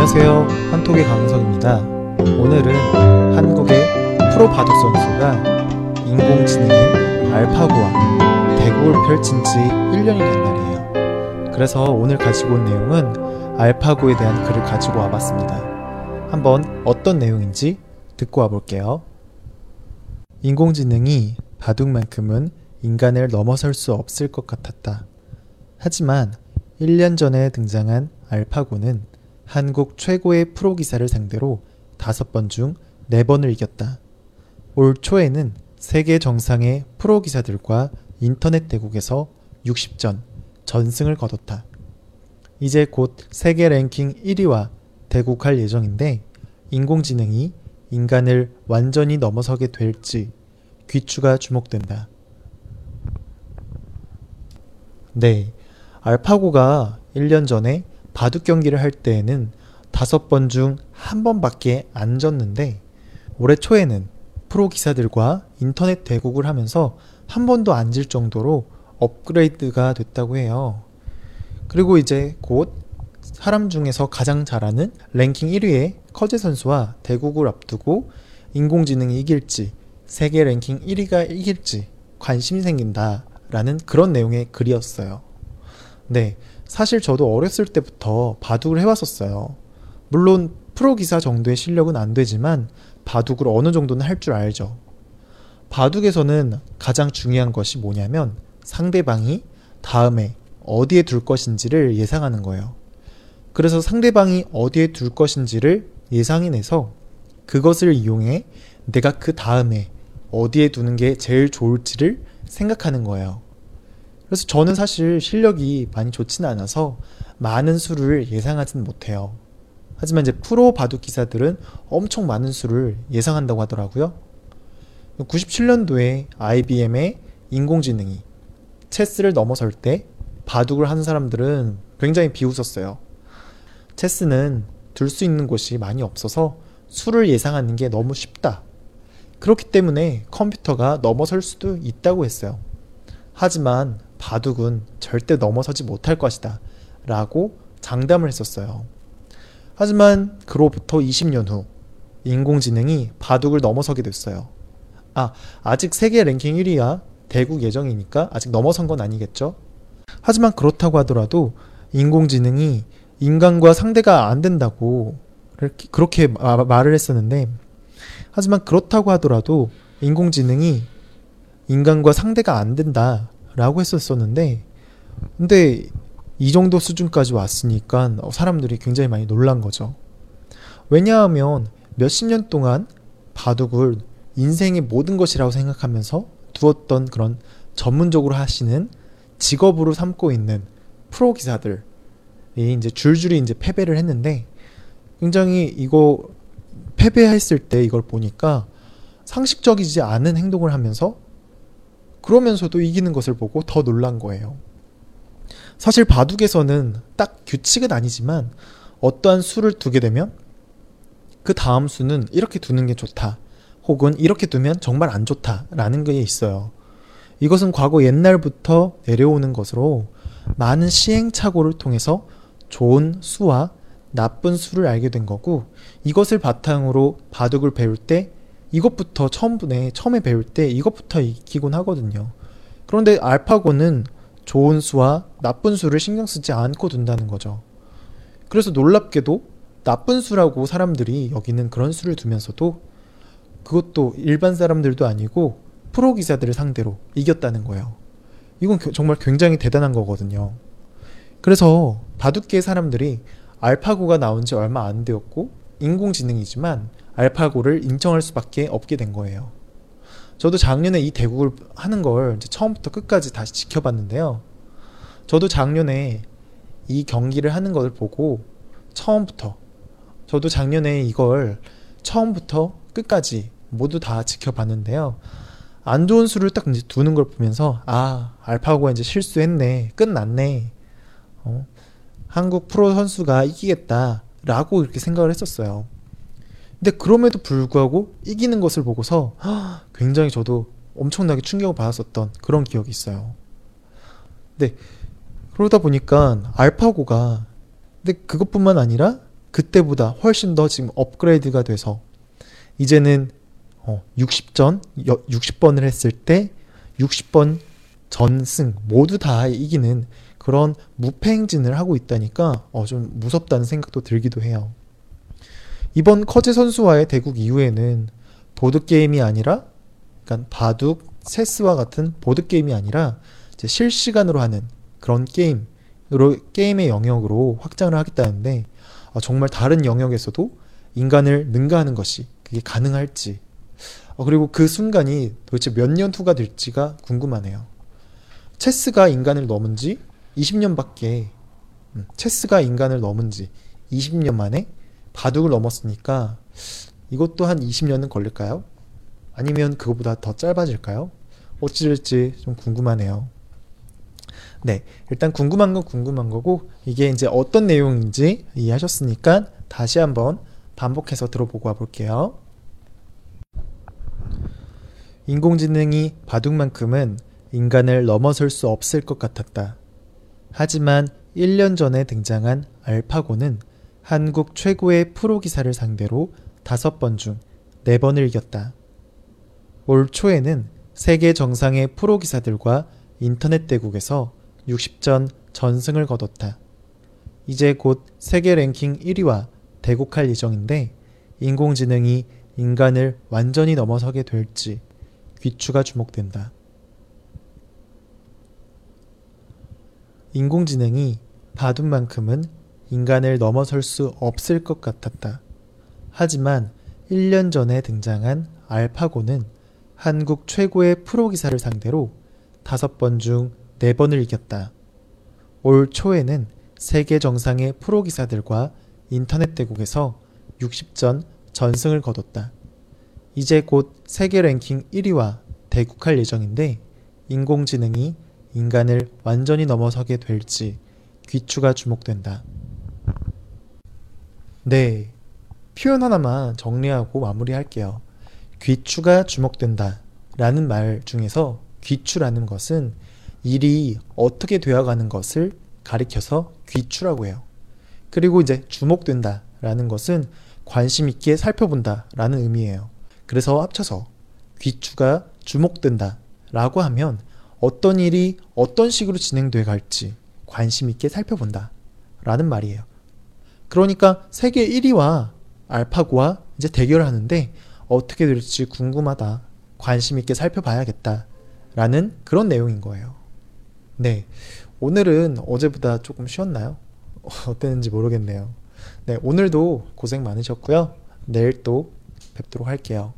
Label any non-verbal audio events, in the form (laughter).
안녕하세요. 한톡의 강성입니다. 오늘은 한국의 프로 바둑 선수가 인공지능인 알파고와 대국을 펼친 지 1년이 된 날이에요. 그래서 오늘 가지고 온 내용은 알파고에 대한 글을 가지고 와봤습니다. 한번 어떤 내용인지 듣고 와볼게요. 인공지능이 바둑만큼은 인간을 넘어설 수 없을 것 같았다. 하지만 1년 전에 등장한 알파고는 한국 최고의 프로 기사를 상대로 5번 중 4번을 이겼다. 올 초에는 세계 정상의 프로 기사들과 인터넷 대국에서 60전 전승을 거뒀다. 이제 곧 세계 랭킹 1위와 대국할 예정인데 인공지능이 인간을 완전히 넘어서게 될지 귀추가 주목된다. 네. 알파고가 1년 전에 바둑 경기를 할 때에는 다섯 번 중 한 번밖에 안 졌는데 올해 초에는 프로 기사들과 인터넷 대국을 하면서 한 번도 안 질 정도로 업그레이드가 됐다고 해요. 그리고 이제 곧 사람 중에서 가장 잘하는 랭킹 1위의 커제 선수와 대국을 앞두고 인공지능이 이길지 세계 랭킹 1위가 이길지 관심이 생긴다라는 그런 내용의 글이었어요. 네, 사실 저도 어렸을 때부터 바둑을 해왔었어요. 물론 프로 기사 정도의 실력은 안 되지만 바둑을 어느 정도는 할 줄 알죠. 바둑에서는 가장 중요한 것이 뭐냐면 상대방이 다음에 어디에 둘 것인지를 예상하는 거예요. 그래서 상대방이 어디에 둘 것인지를 예상해내서 그것을 이용해 내가 그 다음에 어디에 두는 게 제일 좋을지를 생각하는 거예요. 그래서 저는 사실 실력이 많이 좋지는 않아서 많은 수를 예상하지는 못해요. 하지만 이제 프로 바둑 기사들은 엄청 많은 수를 예상한다고 하더라고요. 97년도에 IBM의 인공지능이 체스를 넘어설 때 바둑을 하는 사람들은 굉장히 비웃었어요. 체스는 둘 수 있는 곳이 많이 없어서 수를 예상하는 게 너무 쉽다. 그렇기 때문에 컴퓨터가 넘어설 수도 있다고 했어요. 하지만 바둑은 절대 넘어서지 못할 것이다. 라고 장담을 했었어요. 하지만 그로부터 20년 후 인공지능이 바둑을 넘어서게 됐어요. 아, 아직 세계 랭킹 1위야 대국 예정이니까 아직 넘어선 건 아니겠죠? 하지만 그렇다고 하더라도 인공지능이 인간과 상대가 안 된다고 그렇게 말을 했었는데 하지만 그렇다고 하더라도 인공지능이 인간과 상대가 안 된다 라고 했었었는데 근데 이 정도 수준까지 왔으니까 사람들이 굉장히 많이 놀란 거죠. 왜냐하면 몇십 년 동안 바둑을 인생의 모든 것이라고 생각하면서 두었던 그런 전문적으로 하시는 직업으로 삼고 있는 프로 기사들이 이제 줄줄이 이제 패배를 했는데 굉장히 이거 패배했을 때 이걸 보니까 상식적이지 않은 행동을 하면서 그러면서도 이기는 것을 보고 더 놀란 거예요. 사실 바둑에서는 딱 규칙은 아니지만 어떠한 수를 두게 되면 그 다음 수는 이렇게 두는 게 좋다. 혹은 이렇게 두면 정말 안 좋다라는 게 있어요. 이것은 과거 옛날부터 내려오는 것으로 많은 시행착오를 통해서 좋은 수와 나쁜 수를 알게 된 거고 이것을 바탕으로 바둑을 배울 때 이것부터 처음에 처음에 배울 때 이것부터 익히곤 하거든요. 그런데 알파고는 좋은 수와 나쁜 수를 신경 쓰지 않고 둔다는 거죠. 그래서 놀랍게도 나쁜 수라고 사람들이 여기는 그런 수를 두면서도 그것도 일반 사람들도 아니고 프로 기사들을 상대로 이겼다는 거예요. 이건 정말 굉장히 대단한 거거든요. 그래서 바둑계 사람들이 알파고가 나온 지 얼마 안 되었고 인공지능이지만 알파고를 인정할 수밖에 없게 된 거예요. 저도 작년에 이 대국을 하는 걸 처음부터 끝까지 다시 지켜봤는데요. 저도 작년에 이 경기를 하는 것을 보고 처음부터 저도 작년에 이걸 처음부터 끝까지 모두 다 지켜봤는데요. 안 좋은 수를 딱 이제 두는 걸 보면서 아 알파고가 이제 실수했네 끝났네 어, 한국 프로 선수가 이기겠다라고 이렇게 생각을 했었어요. 근데 그럼에도 불구하고 이기는 것을 보고서 굉장히 저도 엄청나게 충격을 받았었던 그런 기억이 있어요. 근데 그러다 보니까 알파고가 근데 그것뿐만 아니라 그때보다 훨씬 더 지금 업그레이드가 돼서 이제는 어, 60전 60번을 했을 때 60번 전승 모두 다 이기는 그런 무패 행진을 하고 있다니까 어, 좀 무섭다는 생각도 들기도 해요. 이번 커제 선수와의 대국 이후에는 보드 게임이 아니라 그러니까 바둑, 체스와 같은 보드 게임이 아니라 실시간으로 하는 그런 게임으로 게임의 영역으로 확장을 하겠다는데 어, 정말 다른 영역에서도 인간을 능가하는 것이 그게 가능할지 어, 그리고 그 순간이 도대체 몇 년 후가 될지가 궁금하네요. 체스가 인간을 넘은 지 20년밖에 음, 체스가 인간을 넘은 지 20년 만에 바둑을 넘었으니까 이것도 한 20년은 걸릴까요? 아니면 그것보다 더 짧아질까요? 어찌 될지 좀 궁금하네요. 네, 일단 궁금한 건 궁금한 거고 이게 이제 어떤 내용인지 이해하셨으니까 다시 한번 반복해서 들어보고 와볼게요. 인공지능이 바둑만큼은 인간을 넘어설 수 없을 것 같았다. 하지만 1년 전에 등장한 알파고는 한국 최고의 프로 기사를 상대로 5번 중 4번을 이겼다. 올 초에는 세계 정상의 프로 기사들과 인터넷 대국에서 60전 전승을 거뒀다. 이제 곧 세계 랭킹 1위와 대국할 예정인데 인공지능이 인간을 완전히 넘어서게 될지 귀추가 주목된다. 인공지능이 바둑만큼은 인간을 넘어설 수 없을 것 같았다. 하지만 1년 전에 등장한 알파고는 한국 최고의 프로 기사를 상대로 5번 중 4번을 이겼다. 올 초에는 세계 정상의 프로 기사들과 인터넷 대국에서 60전 전승을 거뒀다. 이제 곧 세계 랭킹 1위와 대국할 예정인데 인공지능이 인간을 완전히 넘어서게 될지 귀추가 주목된다. 네. 표현 하나만 정리하고 마무리할게요. 귀추가 주목된다. 라는 말 중에서 귀추라는 것은 일이 어떻게 되어가는 것을 가리켜서 귀추라고 해요. 그리고 이제 주목된다. 라는 것은 관심 있게 살펴본다. 라는 의미예요. 그래서 합쳐서 귀추가 주목된다. 라고 하면 어떤 일이 어떤 식으로 진행돼 갈지 관심 있게 살펴본다. 라는 말이에요. 그러니까 세계 1위와 알파고와 이제 대결을 하는데 어떻게 될지 궁금하다. 관심 있게 살펴봐야겠다. 라는 그런 내용인 거예요. 네. 오늘은 어제보다 조금 쉬었나요? (laughs) 어땠는지 모르겠네요. 네. 오늘도 고생 많으셨고요. 내일 또 뵙도록 할게요.